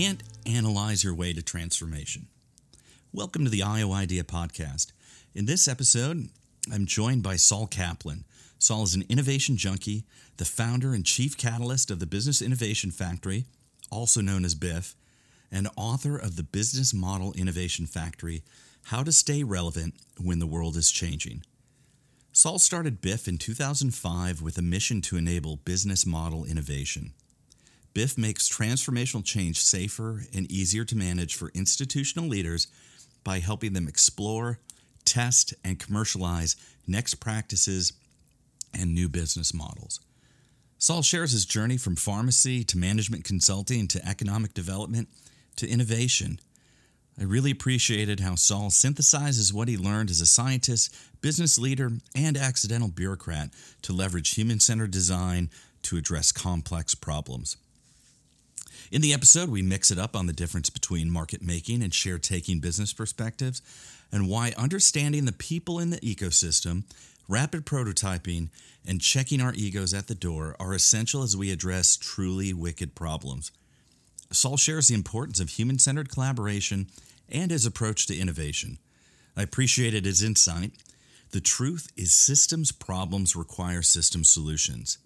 Can't analyze your way to transformation. Welcome to the Iowa Idea Podcast. In this episode, I'm joined by Saul Kaplan. Saul is an innovation junkie, the founder and chief catalyst of the Business Innovation Factory, also known as BIF, and author of the Business Model Innovation Factory How to Stay Relevant When the World is Changing. Saul started BIF in 2005 with a mission to enable business model innovation. BIF makes transformational change safer and easier to manage for institutional leaders by helping them explore, test, and commercialize next practices and new business models. Saul shares his journey from pharmacy to management consulting to economic development to innovation. I really appreciated how Saul synthesizes what he learned as a scientist, business leader, and accidental bureaucrat to leverage human centered design to address complex problems. In the episode, we mix it up on the difference between market making and share taking business perspectives and why understanding the people in the ecosystem, rapid prototyping, and checking our egos at the door are essential as we address truly wicked problems. Saul shares the importance of human centered collaboration and his approach to innovation. I appreciated his insight. The truth is, systems problems require system solutions.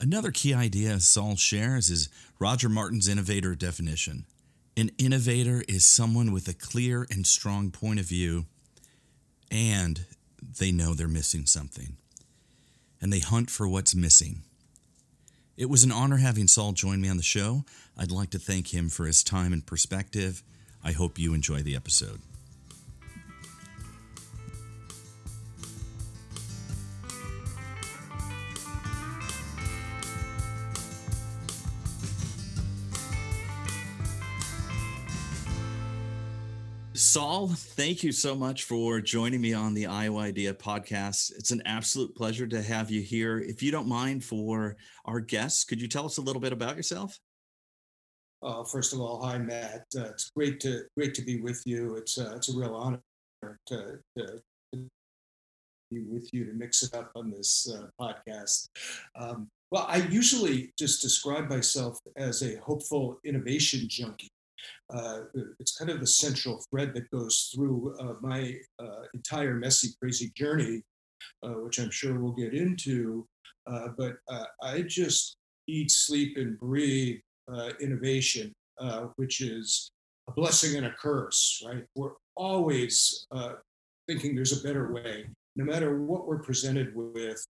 Another key idea Saul shares is Roger Martin's innovator definition. An innovator is someone with a clear and strong point of view, and they know they're missing something. And they hunt for what's missing. It was an honor having Saul join me on the show. I'd like to thank him for his time and perspective. I hope you enjoy the episode. Saul, thank you so much for joining me on the Iowa Idea podcast. It's an absolute pleasure to have you here. If you don't mind, for our guests, could you tell us a little bit about yourself? Uh, first of all, hi Matt. Uh, it's great to great to be with you. It's uh, it's a real honor to, to, be with you to mix it up on this uh, podcast. Um, well, I usually just describe myself as a hopeful innovation junkie uh, it's kind of the central thread that goes through uh, my uh, entire messy, crazy journey, uh, which I'm sure we'll get into. Uh, but uh, I just eat, sleep, and breathe innovation, which is a blessing and a curse, right? We're always thinking there's a better way. No matter what we're presented with,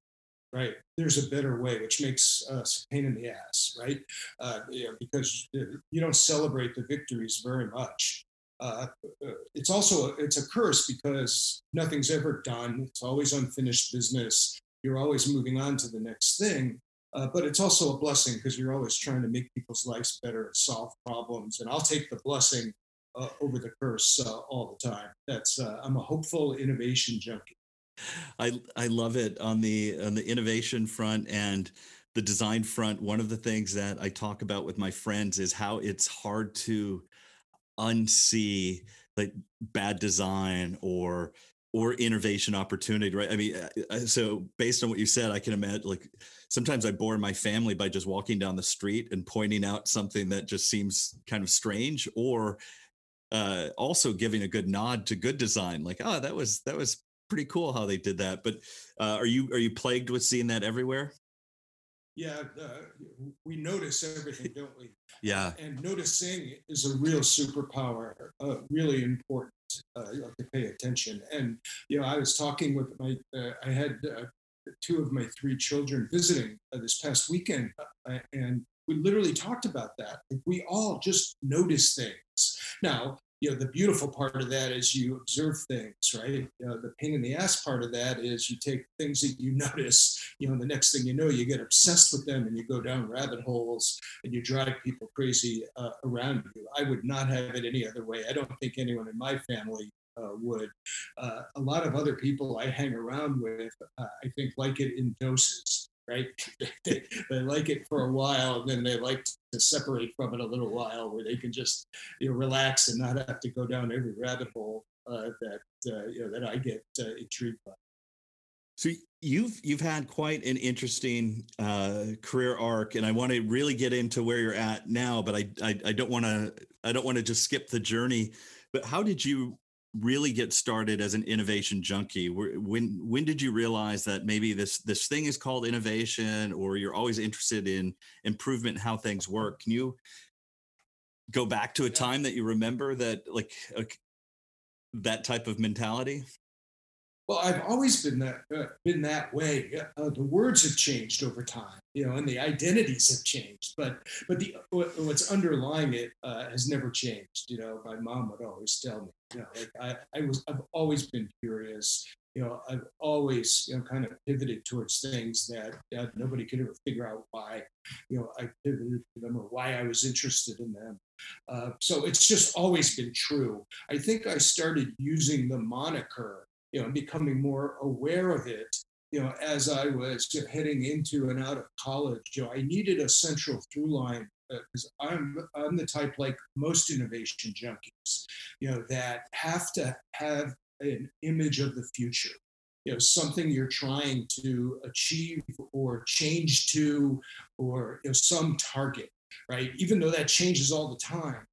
right? There's a better way, which makes us pain in the ass, right? Uh, you know, because you don't celebrate the victories very much. Uh, uh, it's also it's a curse because nothing's ever done. It's always unfinished business. You're always moving on to the next thing. Uh, but it's also a blessing because you're always trying to make people's lives better, solve problems. And I'll take the blessing uh, over the curse uh, all the time. That's I'm a hopeful innovation junkie. I I love it on the on the innovation front and the design front. One of the things that I talk about with my friends is how it's hard to unsee like bad design or or innovation opportunity right i mean uh, uh, so based on what you said i can imagine like sometimes i bore my family by just walking down the street and pointing out something that just seems kind of strange or uh, also giving a good nod to good design like oh that was that was pretty cool how they did that. But uh, are you are you plagued with seeing that everywhere? Yeah, uh, we notice everything, don't we? Yeah. And noticing is a real superpower, uh, really important uh, to pay attention. And, you know, I was talking with my, uh, I had uh, two of my three children visiting uh, this past weekend, uh, and we literally talked about that. we all just notice things. Now, you know, the beautiful part of that is you observe things, right? Know, the pain in the ass part of that is you take things that you notice, you know, the next thing you know, you get obsessed with them and you go down rabbit holes and you drive people crazy uh, around you. I would not have it any other way. I don't think anyone in my family uh, would. Uh, a lot of other people I hang around with, uh, I think, like it in doses right? they, they, like it for a while, and then they like to separate from it a little while, where they can just you know relax and not have to go down every rabbit hole uh, that uh, you know that I get uh, intrigued by. So you've you've had quite an interesting uh, career arc, and I want to really get into where you're at now. But I I, I don't want to I don't want to just skip the journey. But how did you really get started as an innovation junkie? When when did you realize that maybe this this thing is called innovation, or you're always interested in improvement in how things work? Can you go back to a time that you remember that like a, that type of mentality? Well, I've always been that uh, been that way. Uh, the words have changed over time, you know, and the identities have changed, but but the what's underlying it uh, has never changed. You know, my mom would always tell me, you know, like I, I was I've always been curious. You know, I've always you know kind of pivoted towards things that, that nobody could ever figure out why. You know, I pivoted to them or why I was interested in them. Uh, so it's just always been true. I think I started using the moniker you know, becoming more aware of it, you know, as I was heading into and out of college, you know, I needed a central through line because uh, I'm I'm the type like most innovation junkies, you know, that have to have an image of the future, you know, something you're trying to achieve or change to, or you know, some target, right? Even though that changes all the time,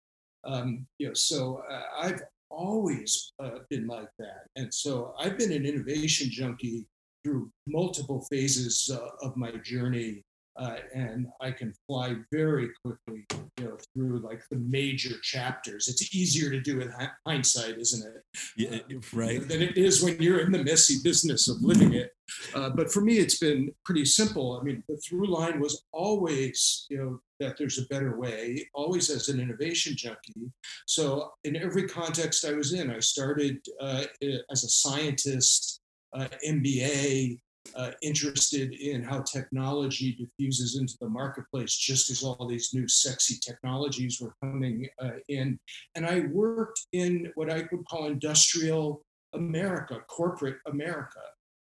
um, you know, so uh, I've always uh, been like that. And so I've been an innovation junkie through multiple phases uh, of my journey. Uh, and I can fly very quickly, you know, through like the major chapters. It's easier to do with hindsight, isn't it? Yeah, uh, right. Than it is when you're in the messy business of living it. Uh, but for me, it's been pretty simple. I mean, the through line was always, you know, that there's a better way, always as an innovation junkie. So, in every context I was in, I started uh, as a scientist, uh, MBA, uh, interested in how technology diffuses into the marketplace, just as all these new sexy technologies were coming uh, in. And I worked in what I would call industrial America, corporate America,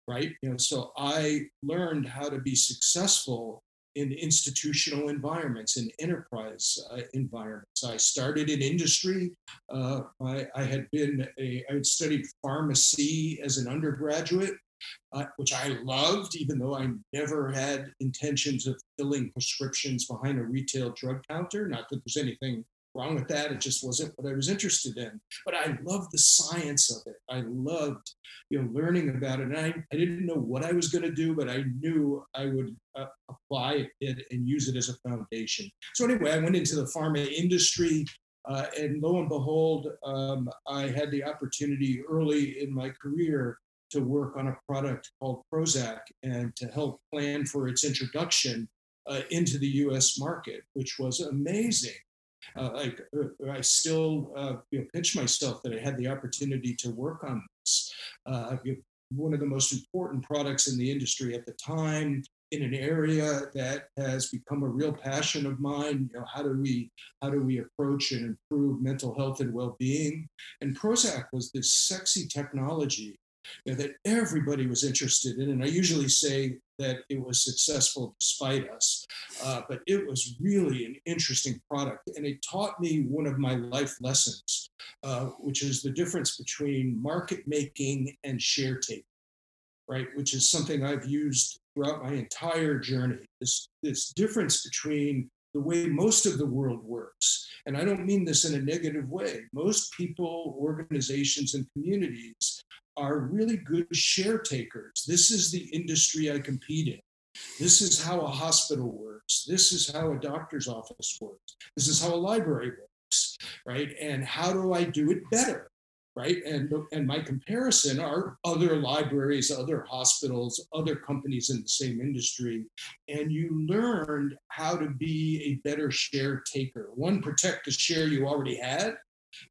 right? You know, so I learned how to be successful in institutional environments, in enterprise uh, environments. I started in industry. Uh, I, I, had been a, I had studied pharmacy as an undergraduate, uh, which I loved, even though I never had intentions of filling prescriptions behind a retail drug counter. Not that there's anything wrong with that. It just wasn't what I was interested in. But I loved the science of it. I loved, you know, learning about it. And I, I didn't know what I was going to do, but I knew I would uh, apply it and use it as a foundation. So anyway, I went into the pharma industry. Uh, and lo and behold, um, I had the opportunity early in my career to work on a product called Prozac and to help plan for its introduction uh, into the US market, which was amazing uh, like uh, I still uh, you know, pinch myself that I had the opportunity to work on this. Uh, one of the most important products in the industry at the time in an area that has become a real passion of mine you know how do we how do we approach and improve mental health and well-being and prozac was this sexy technology that everybody was interested in. And I usually say that it was successful despite us, uh, but it was really an interesting product. And it taught me one of my life lessons, uh, which is the difference between market making and share taking, right? Which is something I've used throughout my entire journey. This, this difference between the way most of the world works. And I don't mean this in a negative way. Most people, organizations, and communities are really good share takers. This is the industry I compete in. This is how a hospital works. This is how a doctor's office works. This is how a library works, right? And how do I do it better? Right. And, and my comparison are other libraries, other hospitals, other companies in the same industry. And you learned how to be a better share taker. One, protect the share you already had,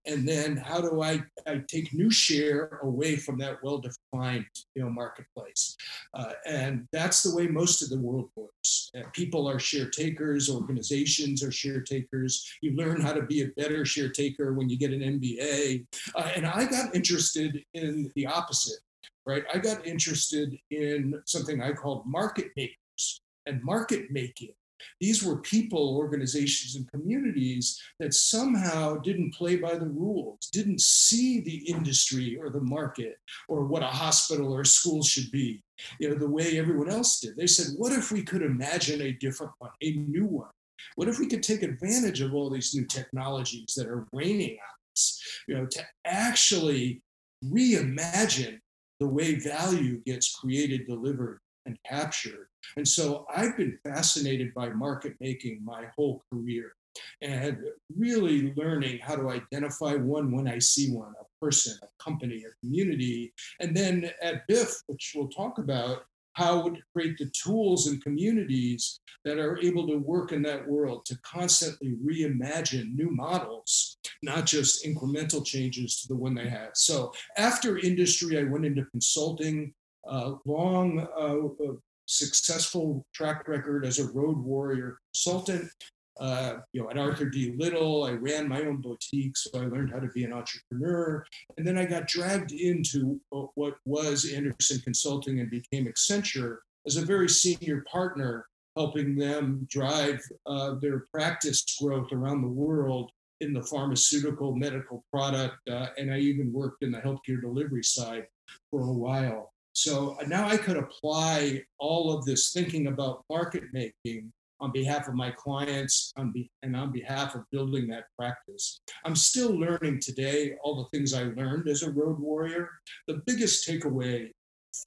and then how do I, I take new share away from that well-defined you know marketplace? Uh, and that's the way most of the world works. Uh, people are share takers organizations are share takers. You learn how to be a better share taker when you get an mba uh, and i got interested in the opposite right? I got interested in something i called market makers. And market making these were people, organizations, and communities that somehow didn't play by the rules, didn't see the industry or the market or what a hospital or a school should be, you know, the way everyone else did. They said, what if we could imagine a different one, a new one? What if we could take advantage of all these new technologies that are raining on us, you know, to actually reimagine the way value gets created, delivered, and captured and so I've been fascinated by market making my whole career and really learning how to identify one when I see one, a person, a company, a community. And then at BIF, which we'll talk about, how to create the tools and communities that are able to work in that world to constantly reimagine new models, not just incremental changes to the one they have. So after industry, I went into consulting, uh, long uh, successful track record as a road warrior consultant. Uh, you know, at Arthur D. Little, I ran my own boutique, so I learned how to be an entrepreneur. And then I got dragged into what was Andersen Consulting and became Accenture as a very senior partner, helping them drive uh, their practice growth around the world in the pharmaceutical medical product. Uh, and I even worked in the healthcare delivery side for a while. So uh, now I could apply all of this thinking about market making on behalf of my clients on be, and on behalf of building that practice. I'm still learning today all the things I learned as a road warrior. The biggest takeaway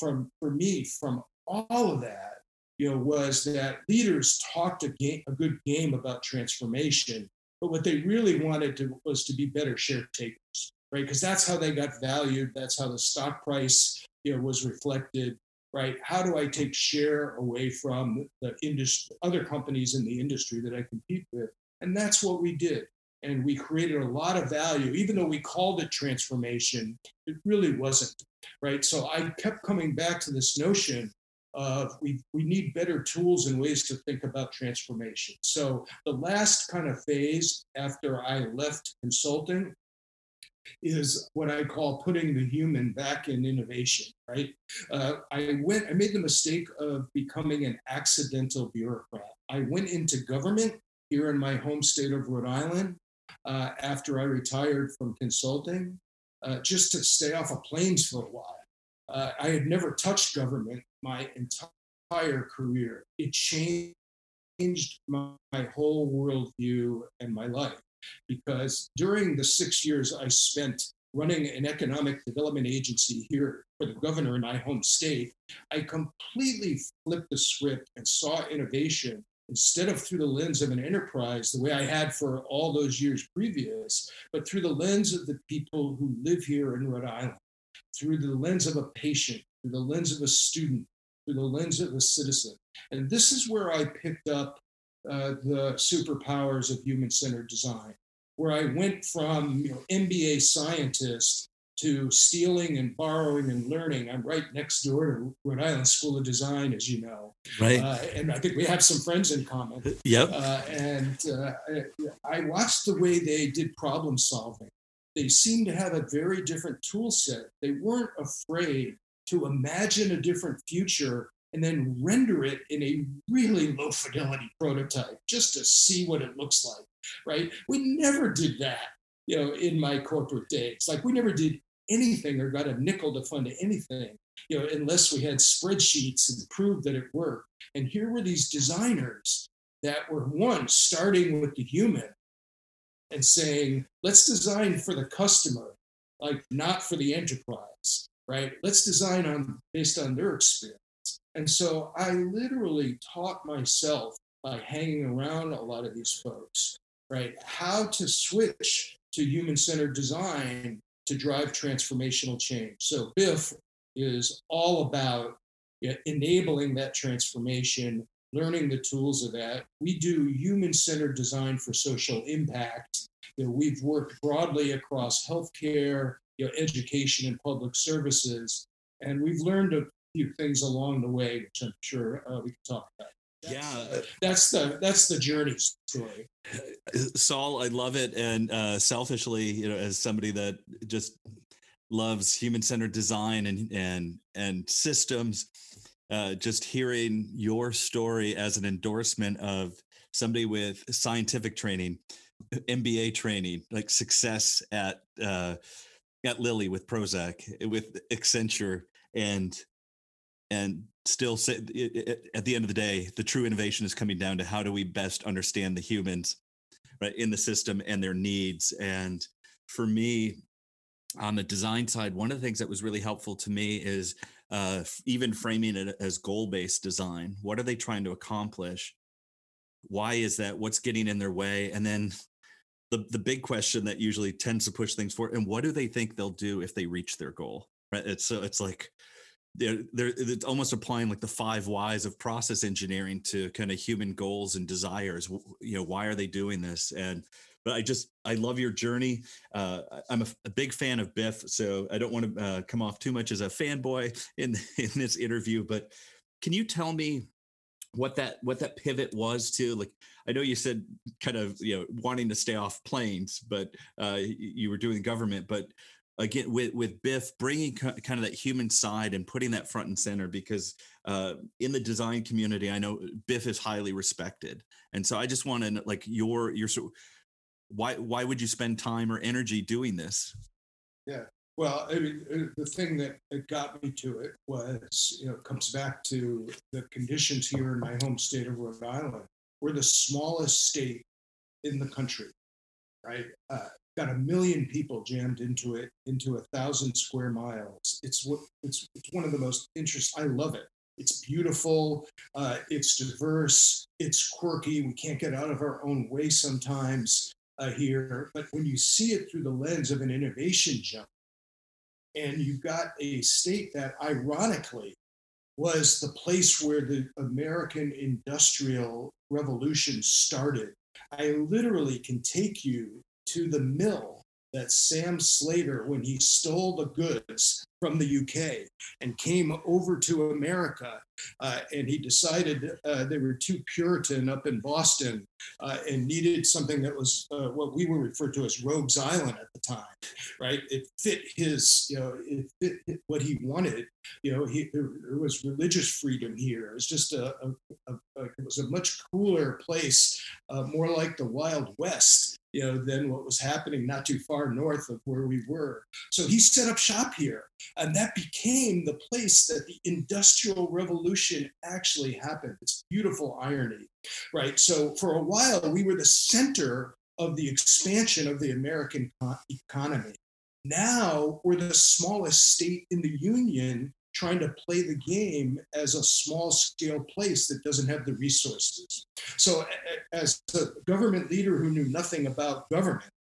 from for me from all of that, you know, was that leaders talked a game, a good game about transformation, but what they really wanted to was to be better share takers, right? Because that's how they got valued. That's how the stock price you know, was reflected, right? How do I take share away from the industry, other companies in the industry that I compete with? And that's what we did. And we created a lot of value, even though we called it transformation, it really wasn't, right? So I kept coming back to this notion of we, we need better tools and ways to think about transformation. So the last kind of phase after I left consulting is what I call putting the human back in innovation, right? Uh, I went, I made the mistake of becoming an accidental bureaucrat. I went into government here in my home state of Rhode Island uh, after I retired from consulting, uh, just to stay off of planes for a while. Uh, I had never touched government my entire career. It changed my, my whole worldview and my life because during the six years I spent running an economic development agency here for the governor in my home state, I completely flipped the script and saw innovation instead of through the lens of an enterprise, the way I had for all those years previous, but through the lens of the people who live here in Rhode Island, through the lens of a patient, through the lens of a student, through the lens of a citizen. And this is where I picked up uh, the superpowers of human centered design, where I went from you know, MBA scientist to stealing and borrowing and learning. I'm right next door to Rhode Island School of Design, as you know. Right. Uh, and I think we have some friends in common. Yep. Uh, and uh, I watched the way they did problem solving. They seemed to have a very different tool set. They weren't afraid to imagine a different future and then render it in a really low fidelity prototype just to see what it looks like, right? We never did that, you know, in my corporate days. Like we never did anything or got a nickel to fund anything, you know, unless we had spreadsheets and proved that it worked. And here were these designers that were one starting with the human and saying, let's design for the customer, like not for the enterprise, right? Let's design on based on their experience. And so I literally taught myself by hanging around a lot of these folks, right, how to switch to human centered design to drive transformational change. So BIF is all about enabling that transformation, learning the tools of that. We do human centered design for social impact. you know, we've worked broadly across healthcare, you know, education, and public services, and we've learned a few things along the way, which I'm sure uh, we can talk about. That's, yeah, that's the that's the journey story. Saul, I love it, and uh, selfishly, you know, as somebody that just loves human-centered design and and and systems, uh, just hearing your story as an endorsement of somebody with scientific training, MBA training, like success at uh, at Lilly with Prozac, with Accenture, and and still say, at the end of the day, the true innovation is coming down to how do we best understand the humans, right, in the system and their needs. And for me, on the design side, one of the things that was really helpful to me is uh, even framing it as goal based design. What are they trying to accomplish? Why is that? What's getting in their way? And then the, the big question that usually tends to push things forward and what do they think they'll do if they reach their goal? Right. It's so it's like they're, they're it's almost applying like the five whys of process engineering to kind of human goals and desires. You know why are they doing this? And but i just i love your journey. Uh, i'm a, a, big fan of BIF so i don't want to uh, come off too much as a fanboy in in this interview but can you tell me what that what that pivot was to? Like i know you said kind of you know wanting to stay off planes but uh, you were doing government but again with with BIF bringing kind of that human side and putting that front and center because uh, in the design community i know BIF is highly respected. And so i just want to like your your so why why would you spend time or energy doing this? Yeah. Well I mean, uh, the thing that, got me to it was you know comes back to the conditions here in my home state of rhode island. We're the smallest state in the country right? Uh, got a million people jammed into it into a thousand square miles. It's what it's, it's one of the most interesting i love it. It's beautiful uh, it's diverse it's quirky. We can't get out of our own way sometimes uh, here. But when you see it through the lens of an innovation jump and you've got a state that ironically was the place where the american industrial revolution started i literally can take you to the mill that Sam Slater, when he stole the goods from the UK and came over to America, uh, and he decided uh, they were too Puritan up in Boston uh, and needed something that was uh, what we were referred to as Rogues Island at the time, right? It fit his, you know, it fit what he wanted. You know, he, there was religious freedom here. It was just a, a, a, it was a much cooler place, uh, more like the Wild West you know, than what was happening not too far north of where we were. So he set up shop here, and that became the place that the Industrial Revolution actually happened. It's beautiful irony, right? So for a while, we were the center of the expansion of the American economy. Now we're the smallest state in the Union trying to play the game as a small scale place that doesn't have the resources. So, as a government leader who knew nothing about government,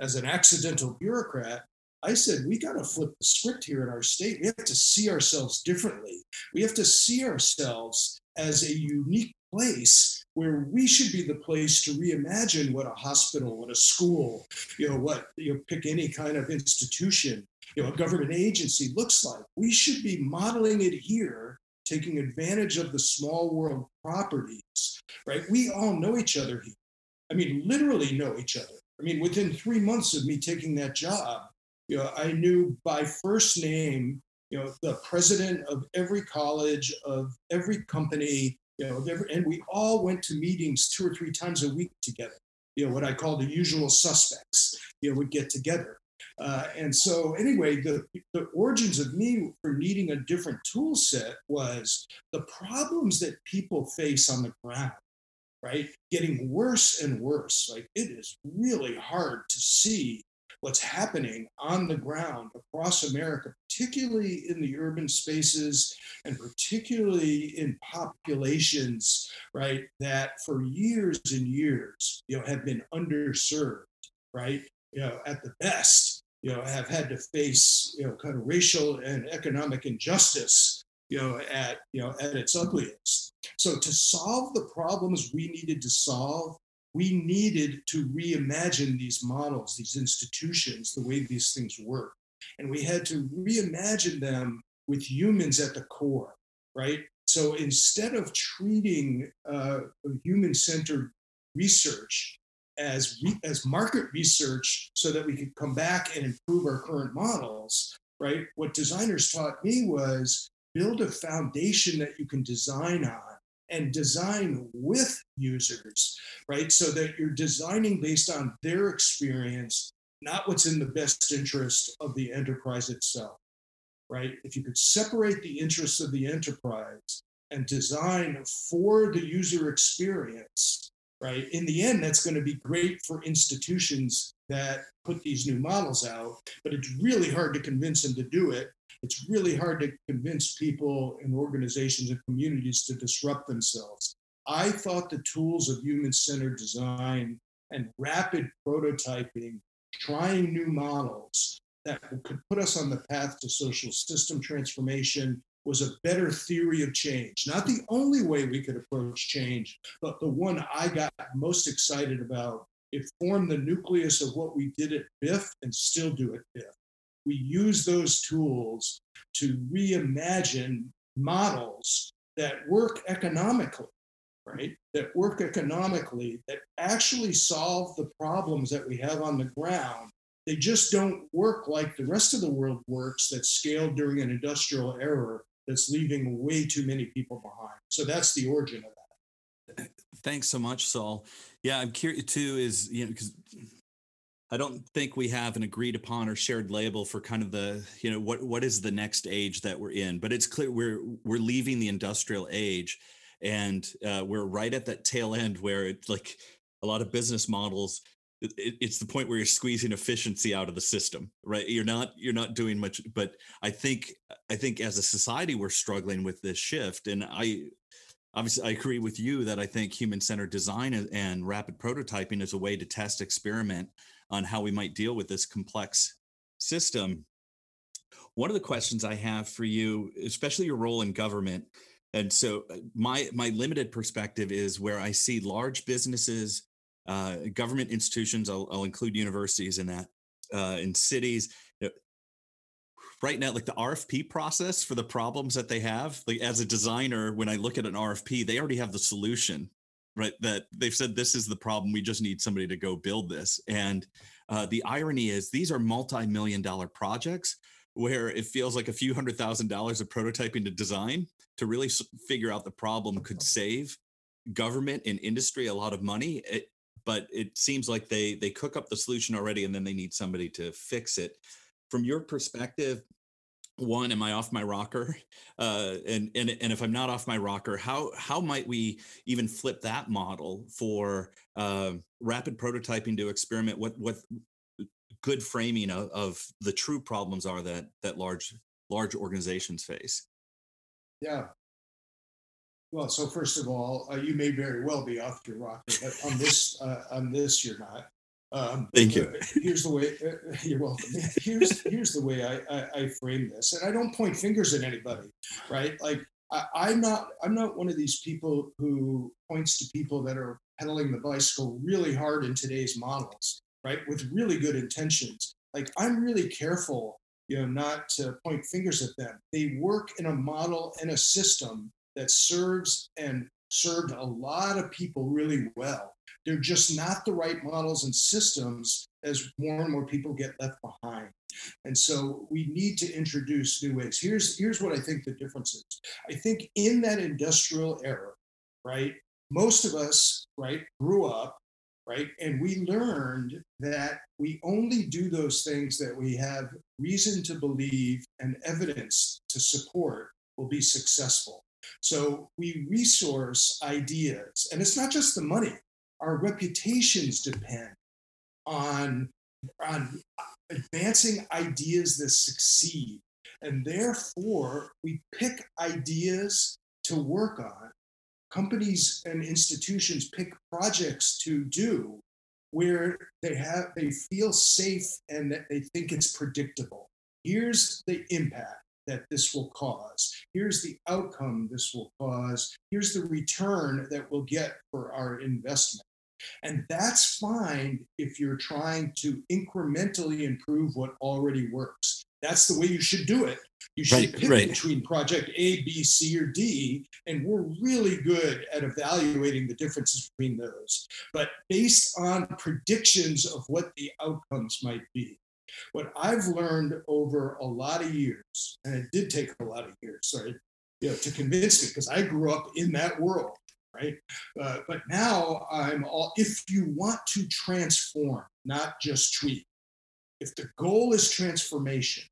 as an accidental bureaucrat, I said, we got to flip the script here in our state. We have to see ourselves differently. We have to see ourselves as a unique place where we should be the place to reimagine what a hospital, what a school, you know, what you know, pick any kind of institution you know, a government agency looks like. We should be modeling it here, taking advantage of the small world properties, right? We all know each other here. I mean, literally know each other. I mean, within three months of me taking that job, you know, I knew by first name, you know, the president of every college, of every company, you know, every, and we all went to meetings two or three times a week together. You know, what I call the usual suspects, you know, would get together. Uh, and so, anyway, the, the origins of me for needing a different tool set was the problems that people face on the ground, right? Getting worse and worse. Like it is really hard to see what's happening on the ground across America, particularly in the urban spaces and particularly in populations, right, that for years and years, you know, have been underserved, right? You know, at the best, you know, have had to face, you know, kind of racial and economic injustice, you know, at, you know, at its ugliest. So to solve the problems we needed to solve, we needed to reimagine these models, these institutions, the way these things work. And we had to reimagine them with humans at the core, right? So instead of treating uh, human centered research as, re- as market research so that we could come back and improve our current models, right? What designers taught me was build a foundation that you can design on and design with users, right? So that you're designing based on their experience, not what's in the best interest of the enterprise itself, right? If you could separate the interests of the enterprise and design for the user experience, right? In the end, that's going to be great for institutions that put these new models out, but it's really hard to convince them to do it it's really hard to convince people and organizations and communities to disrupt themselves. I thought the tools of human centered design and rapid prototyping, trying new models that could put us on the path to social system transformation was a better theory of change. Not the only way we could approach change, but the one I got most excited about. It formed the nucleus of what we did at BIF and still do at BIF we use those tools to reimagine models that work economically, right? That work economically, that actually solve the problems that we have on the ground. They just don't work like the rest of the world works that scaled during an industrial era that's leaving way too many people behind. So that's the origin of that. Thanks so much, Saul. Yeah, I'm curious too, is, you know, because I don't think we have an agreed upon or shared label for kind of the you know what what is the next age that we're in. But it's clear we're we're leaving the industrial age, and uh, we're right at that tail end where it's like a lot of business models. It, it's the point where you're squeezing efficiency out of the system, right? You're not you're not doing much. But I think I think as a society we're struggling with this shift, and I obviously I agree with you that I think human centered design and rapid prototyping is a way to test experiment on how we might deal with this complex system. One of the questions I have for you, especially your role in government, and so uh, my my limited perspective is where I see large businesses, uh, government institutions. I'll, I'll, include universities in that, uh, in cities. You know, right now, like the RFP process for the problems that they have. Like as a designer, when I look at an RFP, they already have the solution right? That they've said this is the problem. We just need somebody to go build this. And uh, the irony is these are multi-million dollar projects where it feels like a few hundred thousand dollars of prototyping to design to really figure out the problem could save government and industry a lot of money. But it seems like they they cook up the solution already and then they need somebody to fix it. From your perspective, one am i off my rocker? Uh, and and and if i'm not off my rocker how how might we even flip that model for uh, rapid prototyping to experiment what what good framing of, of the true problems are that that large large organizations face? Yeah well so first of all uh, you may very well be off your rocker but on this uh, on this you're not um, Thank you. here's the way. Uh, you're welcome. Here's here's the way I, I, I frame this, and I don't point fingers at anybody, right? Like I, I'm not I'm not one of these people who points to people that are pedaling the bicycle really hard in today's models, right? With really good intentions. Like I'm really careful, you know, not to point fingers at them. They work in a model and a system that serves and served a lot of people really well they're just not the right models and systems as more and more people get left behind. And so we need to introduce new ways. Here's, here's what I think the difference is. I think in that industrial era, right, most of us, right, grew up, right, and we learned that we only do those things that we have reason to believe and evidence to support will be successful. So we resource ideas, and it's not just the money, our reputations depend on, on advancing ideas that succeed. And therefore, we pick ideas to work on. Companies and institutions pick projects to do where they have they feel safe and that they think it's predictable. Here's the impact that this will cause. Here's the outcome this will cause. Here's the return that we'll get for our investment And that's fine if you're trying to incrementally improve what already works. That's the way you should do it. You should Right, pick right. between project A, B, C, or D, and we're really good at evaluating the differences between those. But based on predictions of what the outcomes might be, what I've learned over a lot of years, and it did take a lot of years, sorry, you know, to convince me because I grew up in that world, right? Uh, but now I'm all. If you want to transform, not just tweak, if the goal is transformation,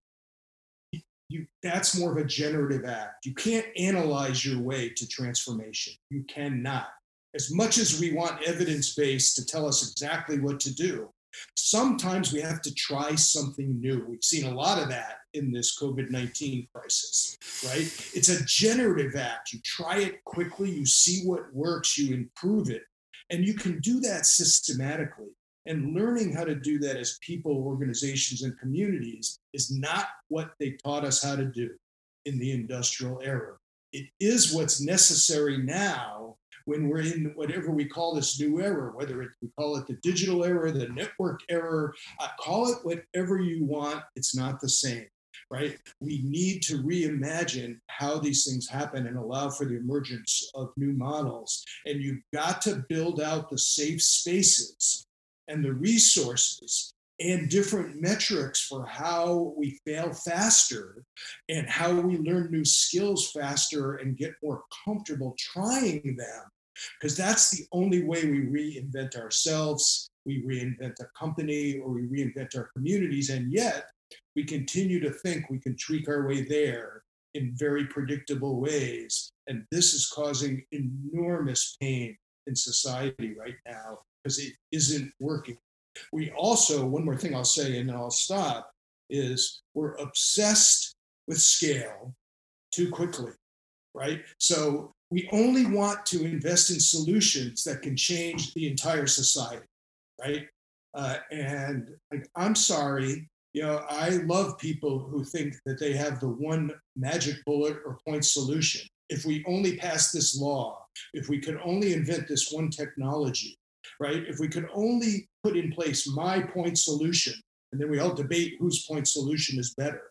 you that's more of a generative act. You can't analyze your way to transformation. You cannot. As much as we want evidence based to tell us exactly what to do, sometimes we have to try something new. We've seen a lot of that in this COVID 19 crisis, right? It's a generative act. You try it quickly, you see what works, you improve it. And you can do that systematically. And learning how to do that as people, organizations, and communities is not what they taught us how to do in the industrial era. It is what's necessary now when we're in whatever we call this new era, whether it, we call it the digital era, the network era, uh, call it whatever you want, it's not the same, right? We need to reimagine how these things happen and allow for the emergence of new models. And you've got to build out the safe spaces and the resources and different metrics for how we fail faster and how we learn new skills faster and get more comfortable trying them because that's the only way we reinvent ourselves we reinvent a company or we reinvent our communities and yet we continue to think we can tweak our way there in very predictable ways and this is causing enormous pain in society right now because it isn't working. We also one more thing i'll say and then i'll stop is we're obsessed with scale too quickly right? So we only want to invest in solutions that can change the entire society right? Uh, and like, i'm sorry you know i love people who think that they have the one magic bullet or point solution. If we only pass this law if we could only invent this one technology right? If we could only put in place my point solution and then we all debate whose point solution is better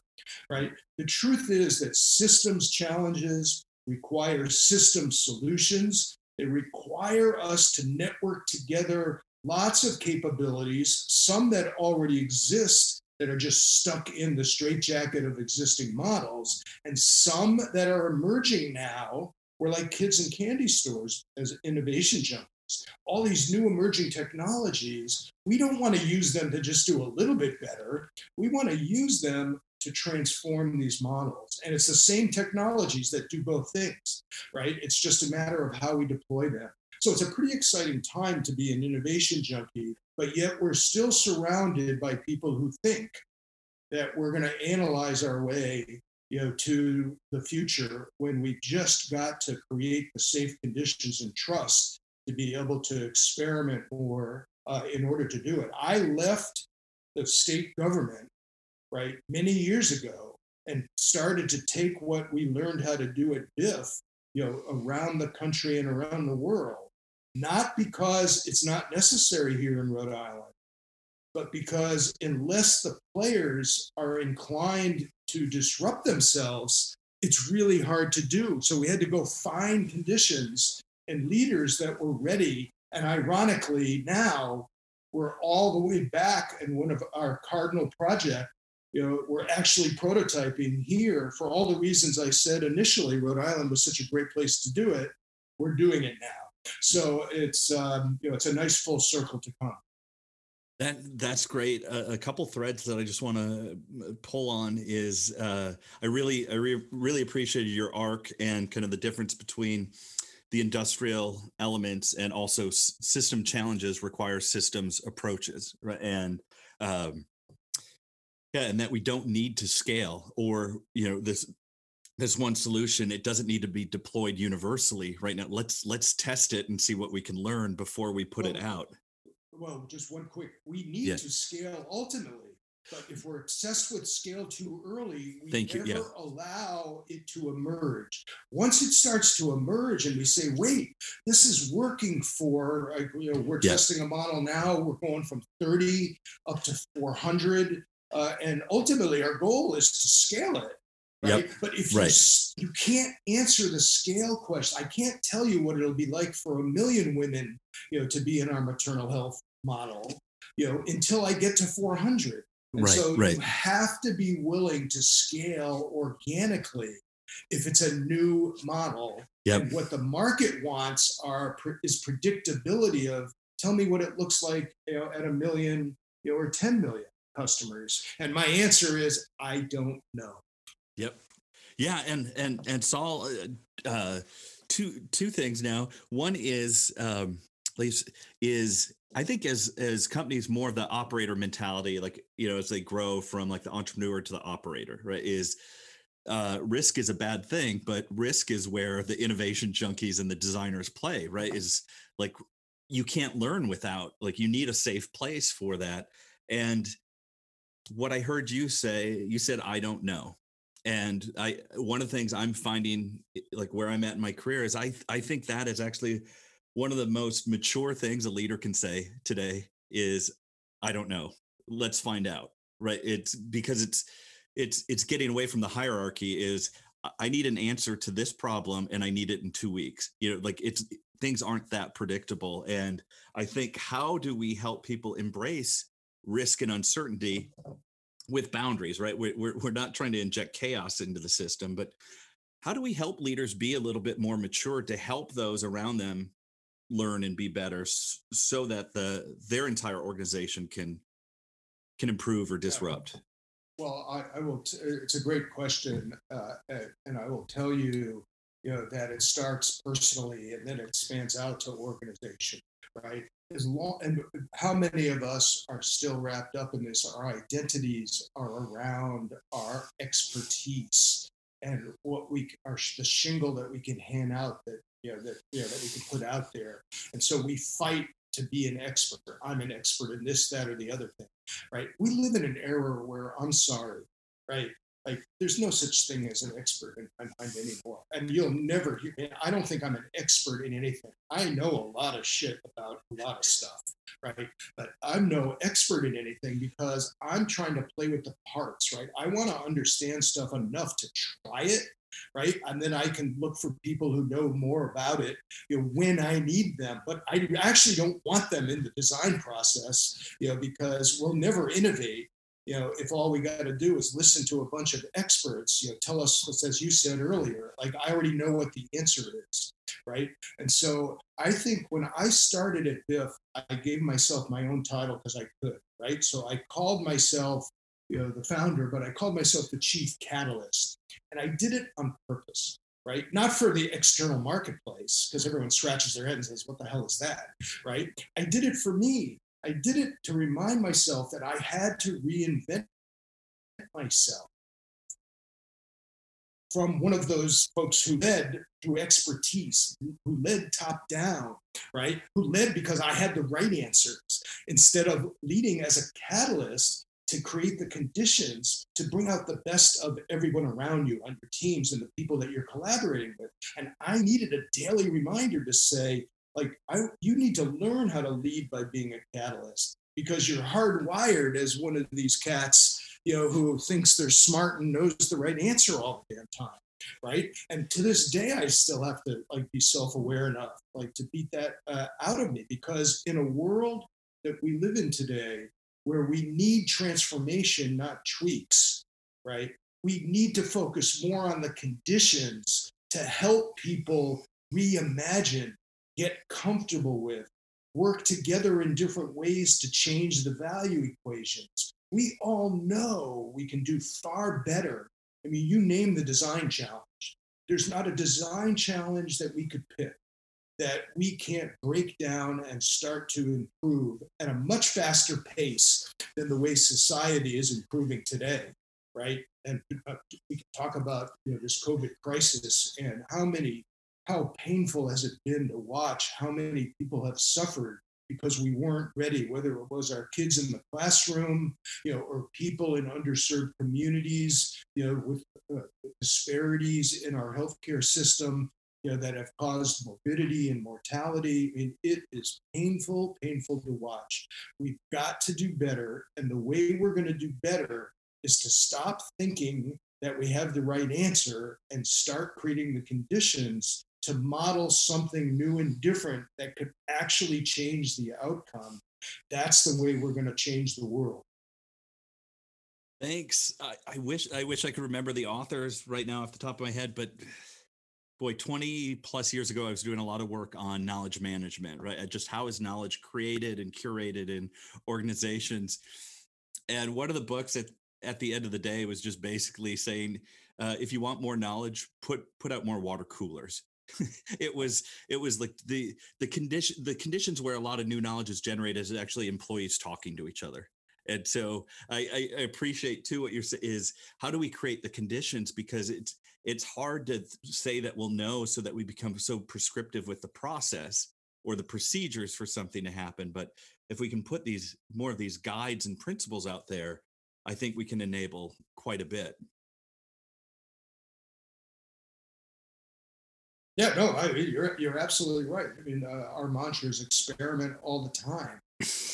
right? The truth is that systems challenges require system solutions. They require us to network together lots of capabilities, some that already exist that are just stuck in the straitjacket of existing models, and some that are emerging now. We're like kids in candy stores as innovation junkies. All these new emerging technologies, we don't want to use them to just do a little bit better. We want to use them to transform these models. And it's the same technologies that do both things, right? It's just a matter of how we deploy them. So it's a pretty exciting time to be an innovation junkie, but yet we're still surrounded by people who think that we're going to analyze our way you know to the future when we just got to create the safe conditions and trust to be able to experiment more uh, in order to do it i left the state government right, many years ago and started to take what we learned how to do at BIF, you know, around the country and around the world, not because it's not necessary here in Rhode Island, but because unless the players are inclined to disrupt themselves, it's really hard to do. So we had to go find conditions and leaders that were ready. And ironically, now we're all the way back in one of our cardinal project you know, we're actually prototyping here for all the reasons I said initially. Rhode Island was such a great place to do it. We're doing it now, so it's um, you know it's a nice full circle to come. That that's great. A, couple threads that I just want to pull on is uh, I really I re- really appreciated your arc and kind of the difference between the industrial elements and also s- system challenges require systems approaches, right? And um, yeah, and that we don't need to scale or you know this this one solution it doesn't need to be deployed universally right now let's let's test it and see what we can learn before we put it out Well, just one quick. We need to scale ultimately. But if we're obsessed with scale too early, we Thank you, never yeah. allow it to emerge. Once it starts to emerge and we say, wait, this is working for, you know, we're testing a model now, we're going from 30 up to 400. Uh, and ultimately, our goal is to scale it. Right. But if you, Right. s- you can't answer the scale question, I can't tell you what it'll be like for a million women, you know, to be in our maternal health model, you know, until I get to 400. And Right, so right. you have to be willing to scale organically if it's a new model. Yep. And what the market wants are is predictability of tell me what it looks like, you know, at a million, you know, or 10 million customers. And my answer is I don't know. Yep. Yeah, and and and Saul, uh, uh, two two things now. One is um, is I think as as companies more of the operator mentality, like you know, as they grow from like the entrepreneur to the operator, right? Is uh, risk is a bad thing, but risk is where the innovation junkies and the designers play, right? Is like you can't learn without like you need a safe place for that. And what I heard you say, you said I don't know. And i one of the things i'm finding like where i'm at in my career is i i think that is actually one of the most mature things a leader can say today is i don't know. Let's find out. Right? It's because it's it's it's getting away from the hierarchy is "I- need an answer to this problem and i need it in 2 weeks. You know like it's things aren't that predictable. And i think how do we help people embrace risk and uncertainty with boundaries, right? We're, we're, we're not trying to inject chaos into the system, but how do we help leaders be a little bit more mature to help those around them learn and be better so that the their entire organization can can improve or disrupt? Well, I, I will. T- it's a great question, uh, and- and I will tell you, you know, that it starts personally and then it expands out to organization, right? As long and how many of us are still wrapped up in this? Our identities are around our expertise and what we are the shingle that we can hand out that you know that you know that we can put out there, and so we fight to be an expert. I'm an expert in this, that, or the other thing right? We live in an era where I'm sorry, right? Like there's no such thing as an expert in mind anymore. And you'll never hear I don't think I'm an expert in anything. I know a lot of shit about a lot of stuff, right? But I'm no expert in anything because I'm trying to play with the parts, right? I want to understand stuff enough to try it. Right. And then I can look for people who know more about it you know, when I need them. But I actually don't want them in the design process you know, because we'll never innovate, you know, if all we got to do is listen to a bunch of experts, you know, tell us, as you said earlier, like I already know what the answer is, right? And so I think when I started at BIF, I gave myself my own title because I could, right? So I called myself, you know, the founder, but I called myself the chief catalyst, and I did it on purpose. Right, not for the external marketplace, because everyone scratches their head and says, "What the hell is that?" Right? I did it for me I did it to remind myself that I had to reinvent myself from one of those folks who led through expertise, who led top down, right? Who led because I had the right answers instead of leading as a catalyst to create the conditions to bring out the best of everyone around you on your teams and the people that you're collaborating with. And I needed a daily reminder to say, like I, you need to learn how to lead by being a catalyst because you're hardwired as one of these cats you know who thinks they're smart and knows the right answer all the damn time right? And to this day i still have to like be self-aware enough like to beat that uh, out of me because in a world that we live in today where we need transformation not tweaks right? We need to focus more on the conditions to help people reimagine get comfortable with, work together in different ways to change the value equations. We all know we can do far better. I mean, you name the design challenge. There's not a design challenge that we could pick that we can't break down and start to improve at a much faster pace than the way society is improving today, right? And uh, we can talk about you know, this COVID crisis and how many how painful has it been to watch how many people have suffered because we weren't ready, whether it was our kids in the classroom, you know, or people in underserved communities, you know, with uh, disparities in our healthcare system, you know, that have caused morbidity and mortality. I mean, it is painful, painful to watch. We've got to do better. And the way we're going to do better is to stop thinking that we have the right answer and start creating the conditions to model something new and different that could actually change the outcome. That's the way we're going to change the world. Thanks. I, I, wish I wish I could remember the authors right now off the top of my head, but boy, 20 plus years ago, I was doing a lot of work on knowledge management, right? Just how is knowledge created and curated in organizations. And one of the books at, at the end of the day was just basically saying, uh, if you want more knowledge, put put out more water coolers. it was it was like the the condition the conditions where a lot of new knowledge is generated is actually employees talking to each other. And so I, I, appreciate too what you're saying is how do we create the conditions? Because it's it's hard to say that we'll know so that we become so prescriptive with the process or the procedures for something to happen. But if we can put these more of these guides and principles out there i think we can enable quite a bit Yeah, no, I, you're you're absolutely right. I mean, uh, our mantra is experiment all the time,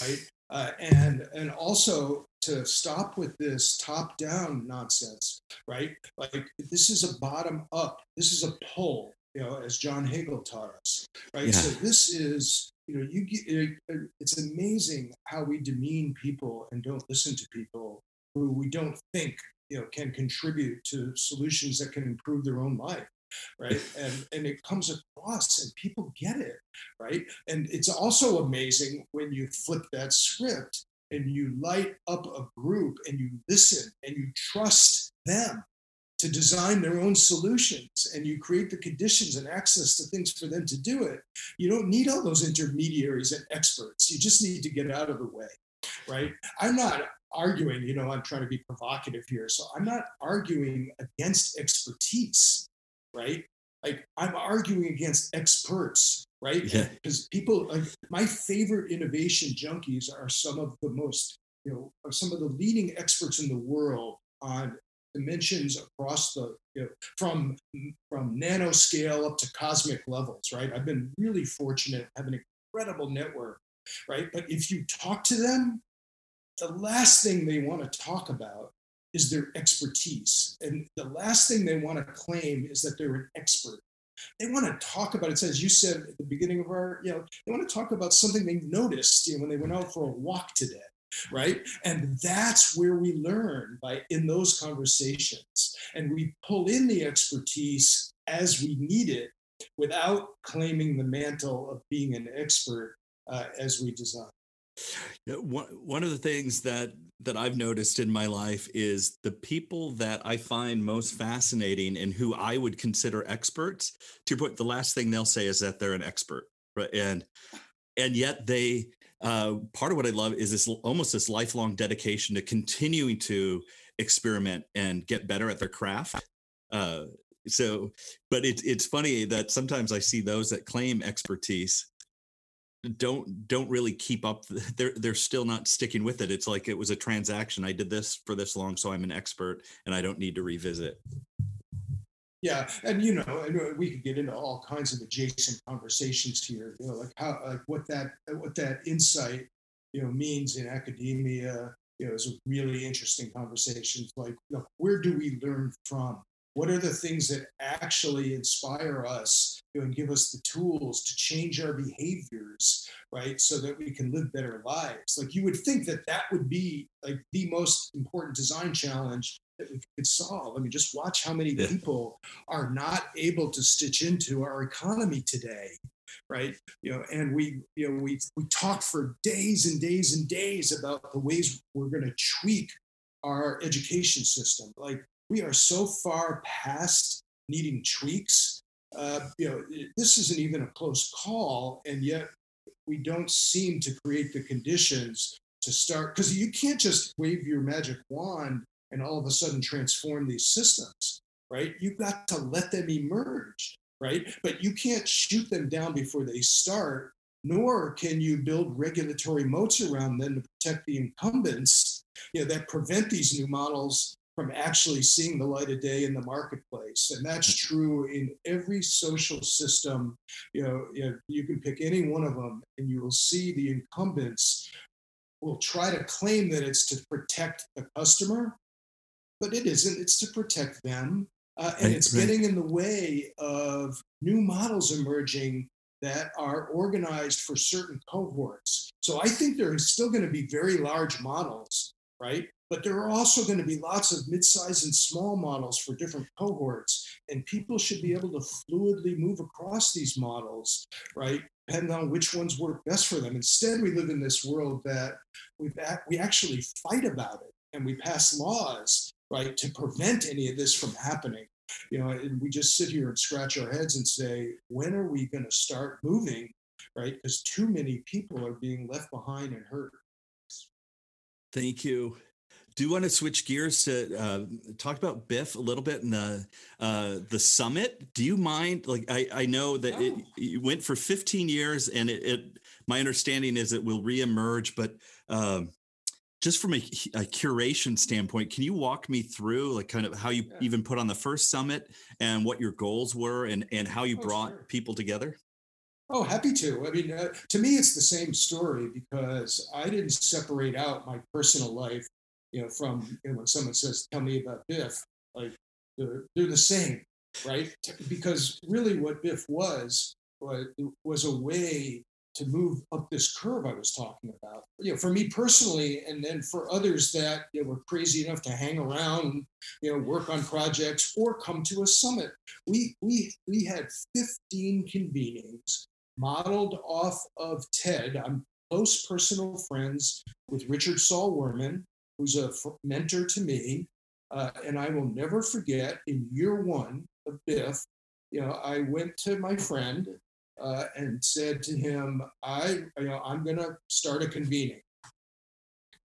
right? Uh, and and also to stop with this top down nonsense, right? Like this is a bottom up. This is a pull, you know, as John Hagel taught us, right? Yeah. So this is you know you get it's amazing how we demean people and don't listen to people who we don't think you know can contribute to solutions that can improve their own life right? And and it comes across and people get it right? And it's also amazing when you flip that script and you light up a group and you listen and you trust them to design their own solutions and you create the conditions and access to things for them to do it you don't need all those intermediaries and experts. You just need to get out of the way right? I'm not arguing you know i'm trying to be provocative here so i'm not arguing against expertise right? Like I'm arguing against experts, right? Yeah. Because people like my favorite innovation junkies are some of the most, you know, are some of the leading experts in the world on dimensions across the you know, from from nanoscale up to cosmic levels, right? I've been really fortunate, have an incredible network, right? But if you talk to them, the last thing they want to talk about is their expertise. And the last thing they want to claim is that they're an expert. They want to talk about it. As you said at the beginning of our, you know, they want to talk about something they noticed you know, when they went out for a walk today, right? And that's where we learn by in those conversations. And we pull in the expertise as we need it without claiming the mantle of being an expert uh, as we design. One one of the things that that I've noticed in my life is the people that I find most fascinating and who I would consider experts. To put the last thing they'll say is that they're an expert, right? And and yet they uh, part of what I love is this almost this lifelong dedication to continuing to experiment and get better at their craft. Uh, so, but it's it's funny that sometimes I see those that claim expertise don't don't really keep up they're they're still not sticking with it. It's like it was a transaction. I did this for this long so i'm an expert and i don't need to revisit. Yeah and you know we could get into all kinds of adjacent conversations here you know like how like what that what that insight you know means in academia you know is a really interesting conversation. Like where do we learn from what are the things that actually inspire us you know, and give us the tools to change our behaviors, right? So that we can live better lives. Like you would think that that would be like the most important design challenge that we could solve. I mean, just watch how many yeah. people are not able to stitch into our economy today right you know and we you know we we talk for days and days and days about the ways we're going to tweak our education system like we are so far past needing tweaks. Uh, you know, this isn't even a close call, and yet we don't seem to create the conditions to start because you can't just wave your magic wand and all of a sudden transform these systems, right? You've got to let them emerge, right? But you can't shoot them down before they start nor can you build regulatory moats around them to protect the incumbents you know, that prevent these new models from actually seeing the light of day in the marketplace. And that's true in every social system. You know, you, know, you can pick any one of them and you will see the incumbents will try to claim that it's to protect the customer, but it isn't. It's to protect them. Uh, and right, it's right. getting in the way of new models emerging that are organized for certain cohorts. So I think there is still going to be very large models, right? But there are also going to be lots of mid-sized and small models for different cohorts, and people should be able to fluidly move across these models, right? Depending on which ones work best for them. Instead, we live in this world that we we actually fight about it, and we pass laws, right, to prevent any of this from happening you know, and we just sit here and scratch our heads and say, when are we going to start moving, right? Because too many people are being left behind and hurt. Thank you. Do you want to switch gears to uh, talk about BIF a little bit in the uh, the summit? Do you mind? Like, I, I know that oh. it, it, went for 15 years, and it, it, my understanding is it will reemerge. But um, just from a, a, curation standpoint, can you walk me through like kind of how you yeah. even put on the first summit and what your goals were and, and how you oh, brought sure. people together? Oh, happy to. I mean, uh, to me, it's the same story because I didn't separate out my personal life, you know, from you know, when someone says, "Tell me about BIF," like they're, they're the same, right? Because really, what BIF was was, a way to move up this curve I was talking about. You know, for me personally, and then for others that you know, were crazy enough to hang around, you know, work on projects or come to a summit. We we we had 15 convenings modeled off of TED. I'm close personal friends with Richard Saul Wurman, who's a mentor to me. Uh, and I will never forget in year one of BIF, you know, I went to my friend uh, and said to him, I, you know, I'm going to start a convening.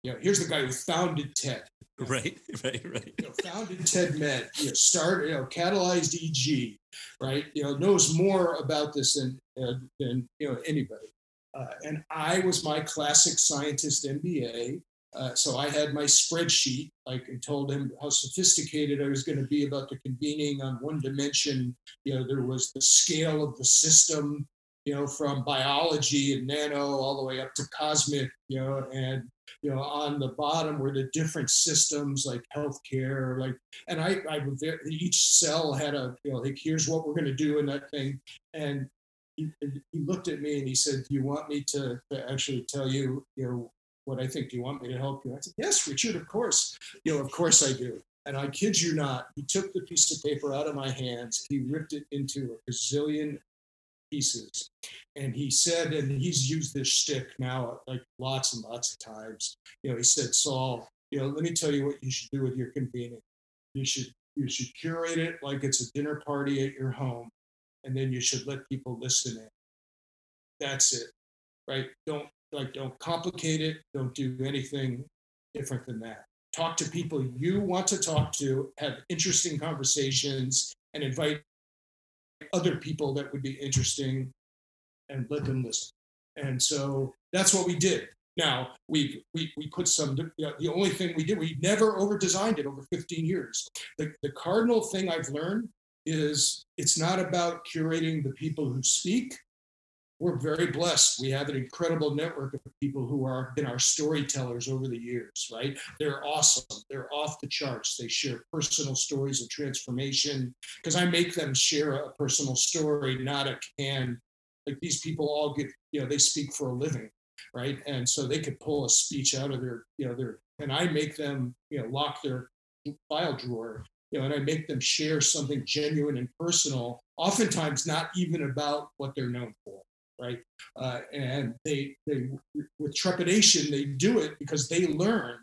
You know, here's the guy who founded TED. Right, right, right. You know, founded TEDMED, you know, started, you know, catalyzed EG, right? You know, knows more about this than, uh, than you know, anybody. Uh, and I was my classic scientist MBA. Uh, so I had my spreadsheet, like I told him how sophisticated I was going to be about the convening on one dimension. You know, there was the scale of the system, you know, from biology and nano all the way up to cosmic, you know, and you know, on the bottom were the different systems like healthcare, like, and I, I each cell had a, you know, like here's what we're going to do in that thing, and he, he looked at me and he said, "Do you want me to, to actually tell you, you know, what I think. Do you want me to help you? I said, Yes, Richard, of course. You know, of course I do. And I kid you not, he took the piece of paper out of my hands, he ripped it into a gazillion pieces. And he said, and he's used this shtick now like lots and lots of times. You know, he said, Saul, you know, let me tell you what you should do with your convening. You should you should curate it like it's a dinner party at your home, and then you should let people listen in. That's it, right? Don't like don't complicate it don't do anything different than that. Talk to people you want to talk to have interesting conversations and invite other people that would be interesting and let them listen. And so that's what we did. Now we we, we put some you know, the only thing we did we never over designed it over 15 years. The, the cardinal thing i've learned is it's not about curating the people who speak we're very blessed. We have an incredible network of people who are been our storytellers over the years, right? They're awesome. They're off the charts. They share personal stories of transformation because I make them share a personal story, not a can. Like these people all get, you know, they speak for a living, right? And so they could pull a speech out of their, you know, their, and I make them, you know, lock their file drawer you know, and I make them share something genuine and personal, oftentimes not even about what they're known for right? Uh, and they they with trepidation they do it because they learn,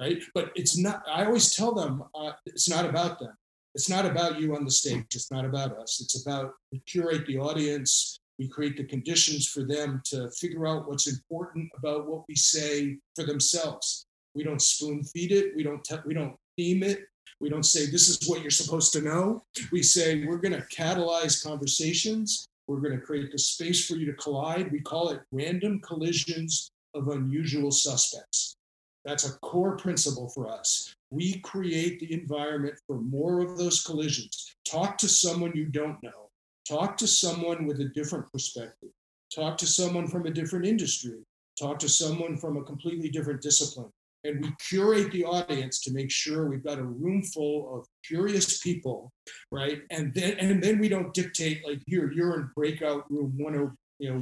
right? But it's not. I always tell them uh, it's not about them. It's not about you on the stage. It's not about us. It's about we curate the audience. We create the conditions for them to figure out what's important about what we say for themselves. We don't spoon feed it. We don't. Te- we don't theme it. We don't say this is what you're supposed to know. We say we're going to catalyze conversations We're going to create the space for you to collide. We call it random collisions of unusual suspects. That's a core principle for us. We create the environment for more of those collisions. Talk to someone you don't know. Talk to someone with a different perspective. Talk to someone from a different industry. Talk to someone from a completely different discipline. And we curate the audience to make sure we've got a room full of curious people, right? And then and then we don't dictate like here, you're in breakout room 10, you know,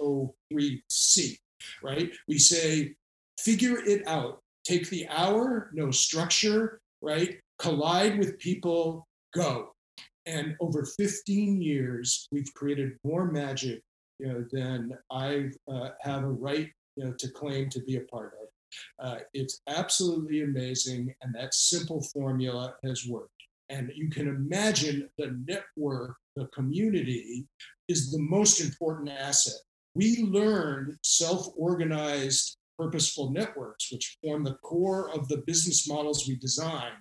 103C, right? We say, figure it out. Take the hour, no structure, right? Collide with people, go. And over 15 years, we've created more magic, you know, than I uh, have a right, you know, to claim to be a part of. Uh, it's absolutely amazing, and that simple formula has worked. And you can imagine the network, the community, is the most important asset. We learned self organized, purposeful networks, which form the core of the business models we design.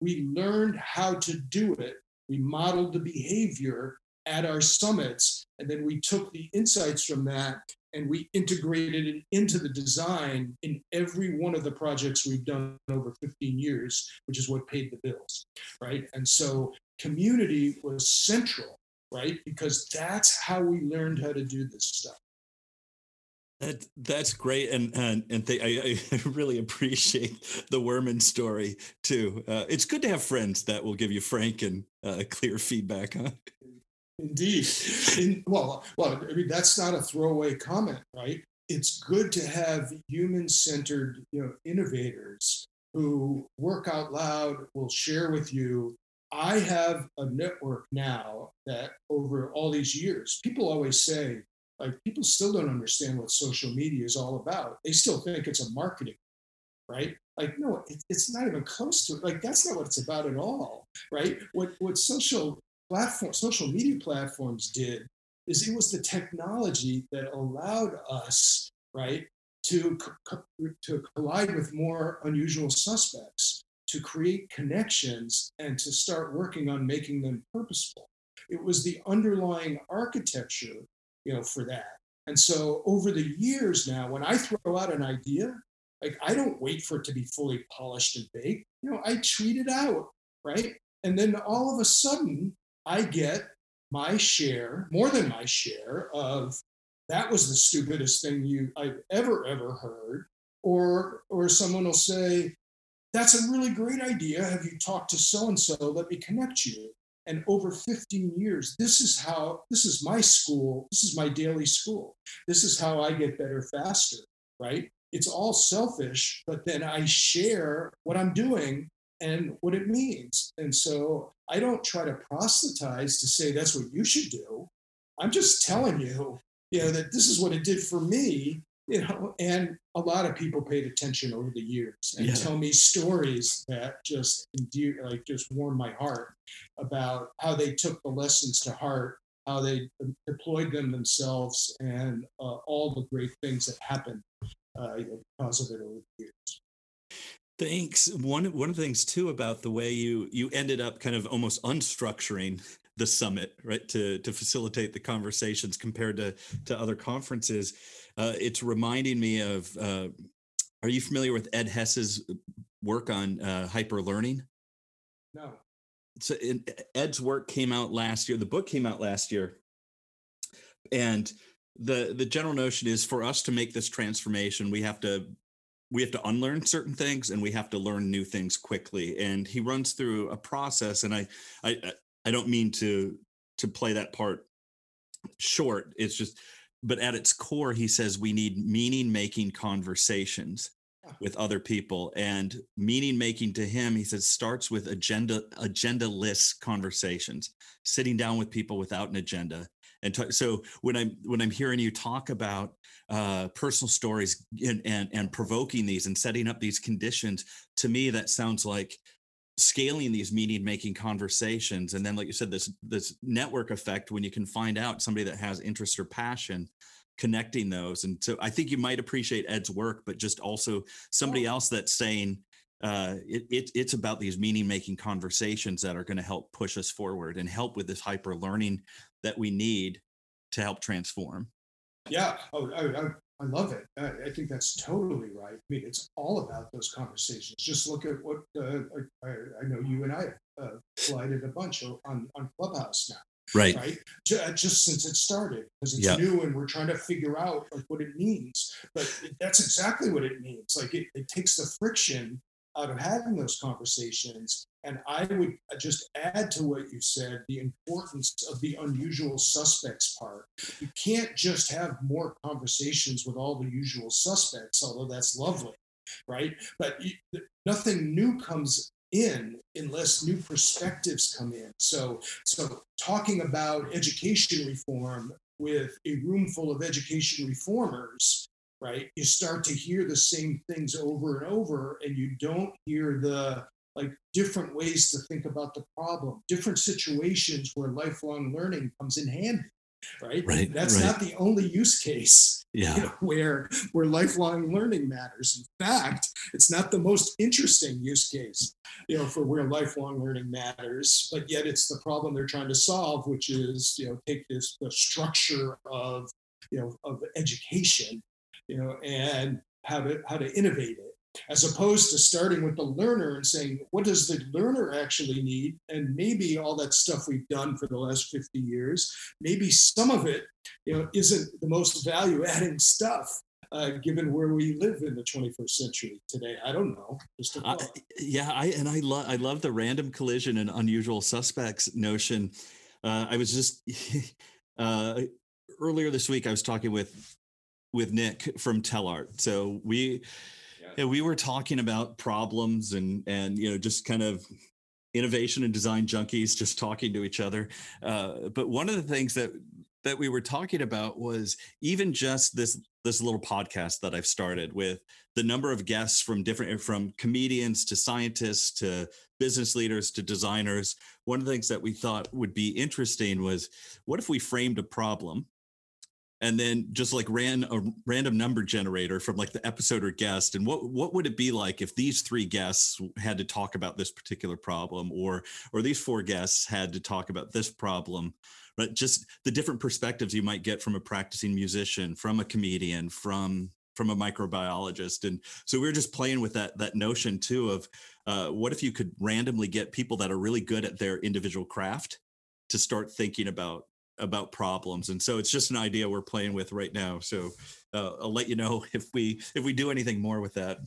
We learned how to do it. We modeled the behavior at our summits, and then we took the insights from that and we integrated it into the design in every one of the projects we've done over 15 years, which is what paid the bills, right? And so community was central, right? Because that's how we learned how to do this stuff. That that's great, and and and th- I, I, really appreciate the Wurman story too. Uh, it's good to have friends that will give you frank and uh, clear feedback. Huh? Indeed. In, well, well, I mean that's not a throwaway comment, right? It's good to have human-centered, you know, innovators who work out loud, will share with you. I have a network now that over all these years, people always say, like, people still don't understand what social media is all about. They still think it's a marketing, right? Like, no, it, it's not even close to it. Like, that's not what it's about at all, right? What what social platform, social media platforms did is it was the technology that allowed us, right, to, to collide with more unusual suspects, to create connections, and to start working on making them purposeful. It was the underlying architecture, you know, for that. And so over the years now, when I throw out an idea, like I don't wait for it to be fully polished and baked. You know, I tweet it out, right? And then all of a sudden, I get my share, more than my share, of that was the stupidest thing you I've ever ever heard. Or or someone will say, that's a really great idea. Have you talked to so and so? Let me connect you. And over 15 years, this is how this is my school. This is my daily school. This is how I get better faster, right? It's all selfish, but then I share what I'm doing and what it means. And so I don't try to proselytize to say that's what you should do. I'm just telling you, you know, that this is what it did for me, you know, and a lot of people paid attention over the years and yeah. tell me stories that just endear, like just warm my heart about how they took the lessons to heart, how they deployed them themselves, and uh, all the great things that happened uh, because of it over the years. Thanks. One one of the things too about the way you you ended up kind of almost unstructuring the summit, right, to to facilitate the conversations compared to to other conferences. Uh, it's reminding me of. Uh, are you familiar with Ed Hess's work on uh, hyper learning? No. So in, Ed's work came out last year. The book came out last year, and the the general notion is for us to make this transformation, we have to we have to unlearn certain things and we have to learn new things quickly. And he runs through a process and i i i don't mean to to play that part short. It's just but at its core he says we need meaning making conversations with other people. And meaning making to him he says starts with agenda agenda less conversations sitting down with people without an agenda and t- so when i'm when i'm hearing you talk about uh, personal stories and, and and provoking these and setting up these conditions to me that sounds like scaling these meaning making conversations. And then like you said this this network effect when you can find out somebody that has interest or passion connecting those. And so i think you might appreciate ed's work but just also somebody else that's saying uh, it, it, it's about these meaning making conversations that are going to help push us forward and help with this hyper learning that we need to help transform. Yeah, oh, I, I, I love it. I, I, think that's totally right. I mean, it's all about those conversations. Just look at what uh, I, I, know you and I uh, collided a bunch on on Clubhouse now. Right. Right. Uh, just since it started, because it's yep. new and we're trying to figure out like what it means. But that's exactly what it means. Like it, it takes the friction out of having those conversations. And I would just add to what you said the importance of the unusual suspects part. You can't just have more conversations with all the usual suspects, although that's lovely, right? But you, nothing new comes in unless new perspectives come in. So, so talking about education reform with a room full of education reformers right? You start to hear the same things over and over, and you don't hear the like different ways to think about the problem, different situations where lifelong learning comes in handy. Right. Right. That's right. not the only use case yeah. You know, where where lifelong learning matters. In fact, it's not the most interesting use case, you know, for where lifelong learning matters, but yet it's the problem they're trying to solve, which is, you know, take this the structure of you know of education you know, and how to how to innovate it, as opposed to starting with the learner and saying, what does the learner actually need? And maybe all that stuff we've done for the last 50 years, maybe some of it, you know, isn't the most value-adding stuff. Uh, given where we live in the 21st century today. I don't know. Just yeah, I and I love I love the random collision and unusual suspects notion. Uh, I was just uh, earlier this week. I was talking with with Nick from Tellart. So we yeah. we were talking about problems and and you know just kind of innovation and design junkies just talking to each other. Uh, but one of the things that that we were talking about was even just this this little podcast that I've started with the number of guests from different from comedians to scientists to business leaders to designers. One of the things that we thought would be interesting was what if we framed a problem and then just like ran a random number generator from like the episode or guest and what what would it be like if these three guests had to talk about this particular problem or or these four guests had to talk about this problem? But just the different perspectives you might get from a practicing musician from a comedian from from a microbiologist and so we were just playing with that that notion too of uh, what if you could randomly get people that are really good at their individual craft to start thinking about about problems and so it's just an idea we're playing with right now so uh, i'll let you know if we if we do anything more with that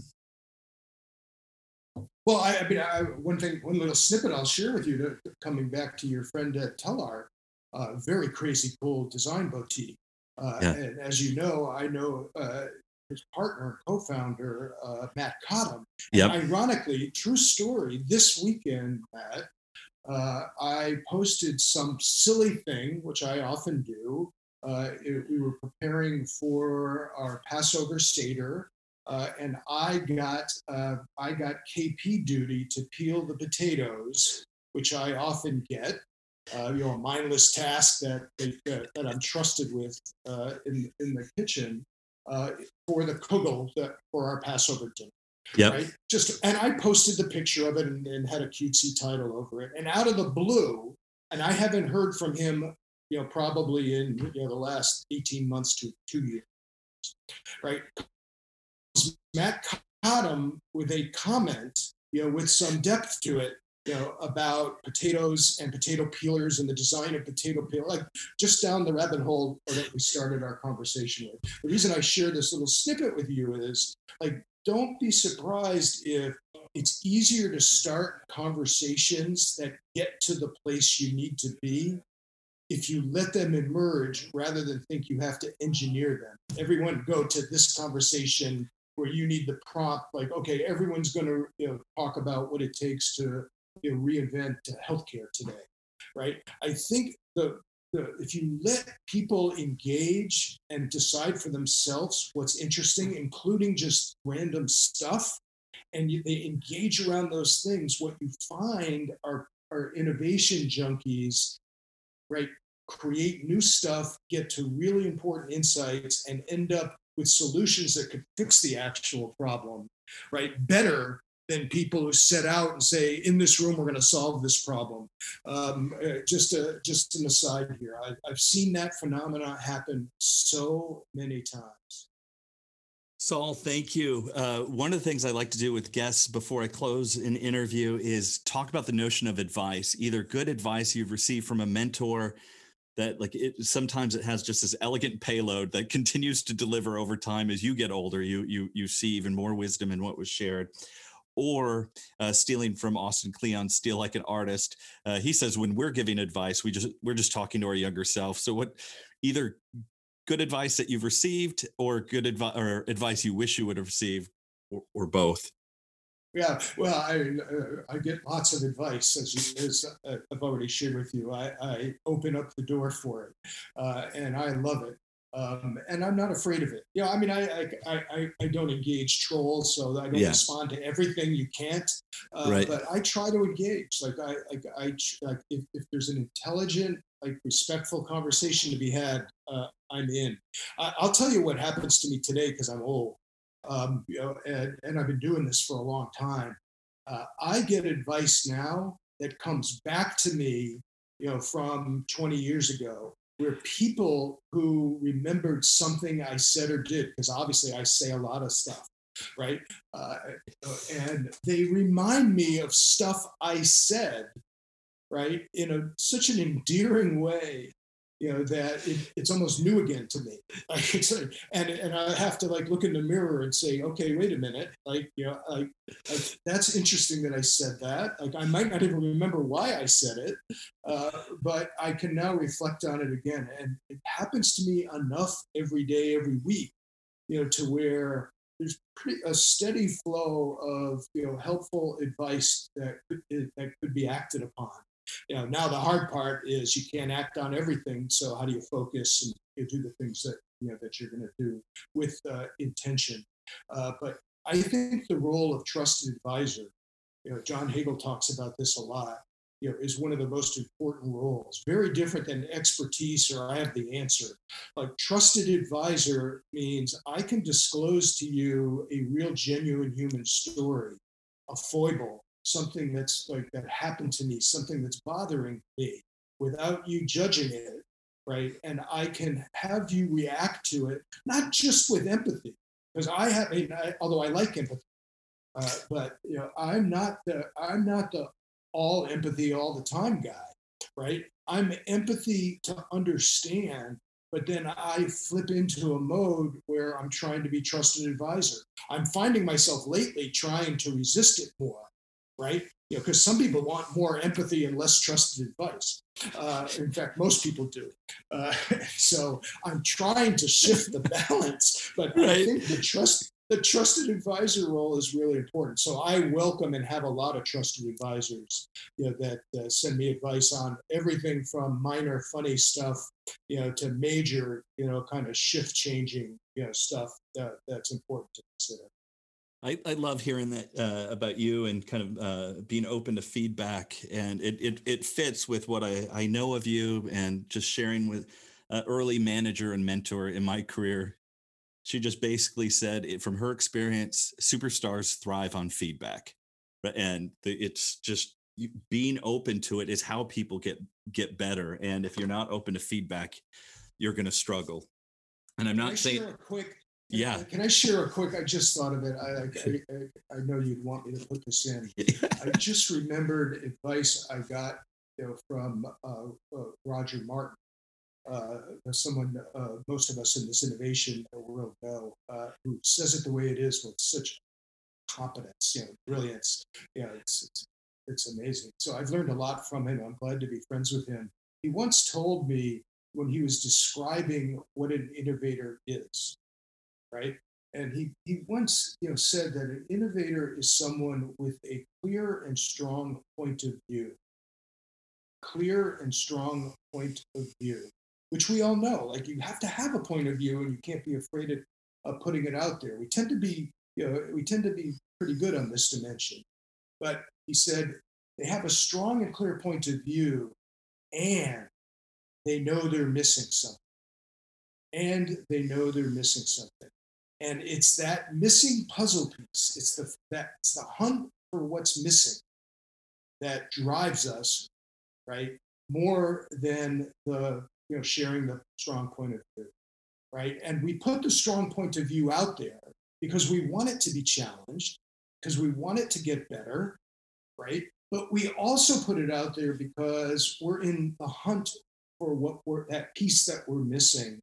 well i, I mean I, one thing one little snippet i'll share with you to, coming back to your friend at Tellart uh, very crazy cool design boutique uh, yeah. and as you know i know uh, his partner co-founder uh, matt cottam yep. ironically true story this weekend matt uh, I posted some silly thing, which I often do. Uh, it, we were preparing for our Passover Seder, uh, and I got uh, I got KP duty to peel the potatoes, which I often get. Uh, you know, a mindless task that that, I'm trusted with uh, in in the kitchen for the kugel that for our Passover dinner. Yeah. Right. Just and I posted the picture of it and, and, had a cutesy title over it. And out of the blue, and I haven't heard from him, you know, probably in you know the last 18 months to two years. Right. Matt him with a comment, you know, with some depth to it, you know, about potatoes and potato peelers and the design of potato peel, like just down the rabbit hole that we started our conversation with. The reason I share this little snippet with you is like don't be surprised if it's easier to start conversations that get to the place you need to be if you let them emerge rather than think you have to engineer them. Everyone go to this conversation where you need the prompt, like, okay, everyone's going to you know, talk about what it takes to you know, reinvent healthcare today, right? I think the the, if you let people engage and decide for themselves what's interesting, including just random stuff, and you, they engage around those things, what you find are, are innovation junkies, right? Create new stuff, get to really important insights, and end up with solutions that could fix the actual problem, right? Better than people who set out and say, "In this room, we're going to solve this problem." Um, uh, just a just an aside here, I, I've seen that phenomenon happen so many times. Saul, thank you. Uh, one of the things I like to do with guests before I close an interview is talk about the notion of advice, either good advice you've received from a mentor that like it sometimes it has just this elegant payload that continues to deliver over time as you get older you you you see even more wisdom in what was shared or uh, stealing from austin kleon steal like an artist uh, he says when we're giving advice we just we're just talking to our younger self so what either good advice that you've received or good advice or advice you wish you would have received or, or both yeah, well, I uh, I get lots of advice as, as uh, I've already shared with you. I, I open up the door for it, uh, and I love it. Um, and I'm not afraid of it. You know, I mean, I I, I, I don't engage trolls, so I don't yeah. respond to everything. You can't, uh, right. but I try to engage. Like I like I like if, if there's an intelligent, like respectful conversation to be had, uh, I'm in. I, will tell you what happens to me today because I'm old um, you know, and, and, I've been doing this for a long time. Uh, I get advice now that comes back to me, you know, from 20 years ago, where people who remembered something I said or did, because obviously I say a lot of stuff, right? Uh, and they remind me of stuff I said, right, in a such an endearing way you know that it, it's almost new again to me. And and i have to like look in the mirror and say okay wait a minute. Like you know like, like that's interesting that i said that. Like i might not even remember why i said it uh, but i can now reflect on it again. And it happens to me enough every day every week you know to where there's pretty, a steady flow of you know helpful advice that that could be acted upon you know, now the hard part is you can't act on everything. So how do you focus and you do the things that you know that you're going to do with uh, intention? Uh, but I think the role of trusted advisor, you know, John Hagel talks about this a lot. You know, is one of the most important roles. Very different than expertise or I have the answer. Like trusted advisor means I can disclose to you a real, genuine human story, a foible, something that's like that happened to me, something that's bothering me without you judging it, right? And I can have you react to it, not just with empathy, because I have, I mean, I, although I like empathy, uh, but you know, I'm not the, I'm not the all empathy all the time guy, right? I'm empathy to understand but then I flip into a mode where I'm trying to be trusted advisor. I'm finding myself lately trying to resist it more right? You know, because some people want more empathy and less trusted advice. Uh, in fact, most people do. Uh, so I'm trying to shift the balance, but right. I think the trust the trusted advisor role is really important. So I welcome and have a lot of trusted advisors, you know, that uh, send me advice on everything from minor funny stuff, you know, to major, you know, kind of shift changing, you know, stuff that, that's important to consider. I, I love hearing that uh, about you and kind of uh, being open to feedback, and it, it it fits with what I, I know of you and just sharing with uh, early manager and mentor in my career. She just basically said, it, from her experience, superstars thrive on feedback, and the, it's just being open to it is how people get get better. And if you're not open to feedback, you're going to struggle. And I'm not saying quick yeah. Can I share a quick? I just thought of it. I, I, I know you'd want me to put this in. I just remembered advice I got you know, from uh, uh, Roger Martin, uh, someone uh, most of us in this innovation world know, uh, who says it the way it is with such competence, you know, brilliance. Yeah, it's, it's it's amazing. So I've learned a lot from him. I'm glad to be friends with him. He once told me when he was describing what an innovator is right? And he, he once you know, said that an innovator is someone with a clear and strong point of view. Clear and strong point of view, which we all know. Like you have to have a point of view and you can't be afraid of, of putting it out there. We tend to be, you know, we tend to be pretty good on this dimension. But he said they have a strong and clear point of view and they know they're missing something. And they know they're missing something and it's that missing puzzle piece. It's the that it's the hunt for what's missing that drives us, right? More than the you know sharing the strong point of view, right? And we put the strong point of view out there because we want it to be challenged, because we want it to get better, right? But we also put it out there because we're in the hunt for what we're that piece that we're missing.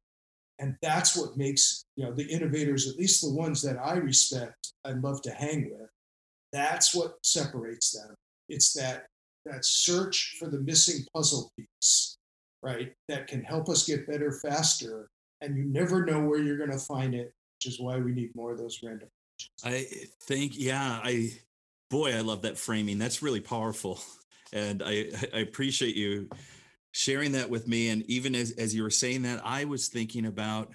And that's what makes you know the innovators, at least the ones that I respect and love to hang with, that's what separates them. It's that that search for the missing puzzle piece, right? That can help us get better faster. And you never know where you're going to find it, which is why we need more of those random. I think, yeah, I, boy, I love that framing. That's really powerful. And I, I appreciate you sharing that with me. And even as, as you were saying that, I was thinking about,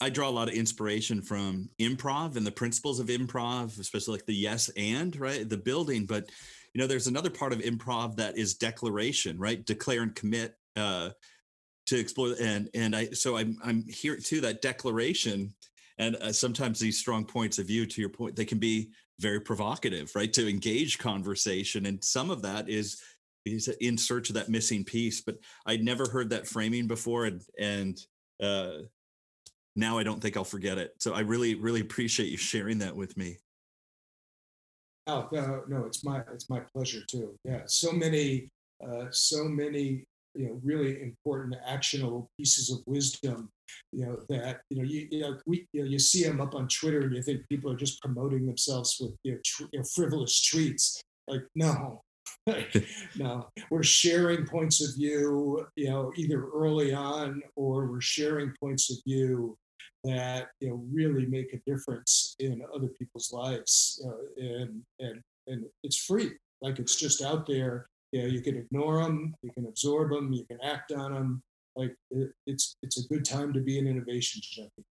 I draw a lot of inspiration from improv and the principles of improv, especially like the yes and, right? The building. But, you know, there's another part of improv that is declaration, right? Declare and commit uh, to explore. And, and I, so I'm, I'm here too, that declaration. And uh, sometimes these strong points of view, to your point, they can be very provocative, right? To engage conversation. And some of that is he's in search of that missing piece. But I'd never heard that framing before, and and uh, now I don't think I'll forget it. So I really really appreciate you sharing that with me. Oh no, no, it's my it's my pleasure too. Yeah, so many uh, so many you know really important actionable pieces of wisdom you know that you know you, you know we you, know, you see them up on twitter and you think people are just promoting themselves with you know, tr- you know frivolous tweets like no no, we're sharing points of view, you know, either early on or we're sharing points of view that you know really make a difference in other people's lives, know, and and and it's free, like it's just out there. You know, you can ignore them, you can absorb them, you can act on them. Like it, it's it's a good time to be an innovation junkie.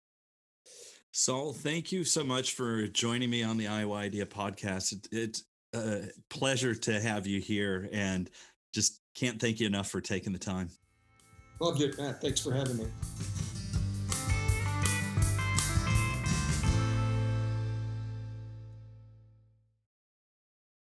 Saul, thank you so much for joining me on the Iowa Idea podcast. It, it, a pleasure to have you here and just can't thank you enough for taking the time. Loved it, Matt. Thanks for having me.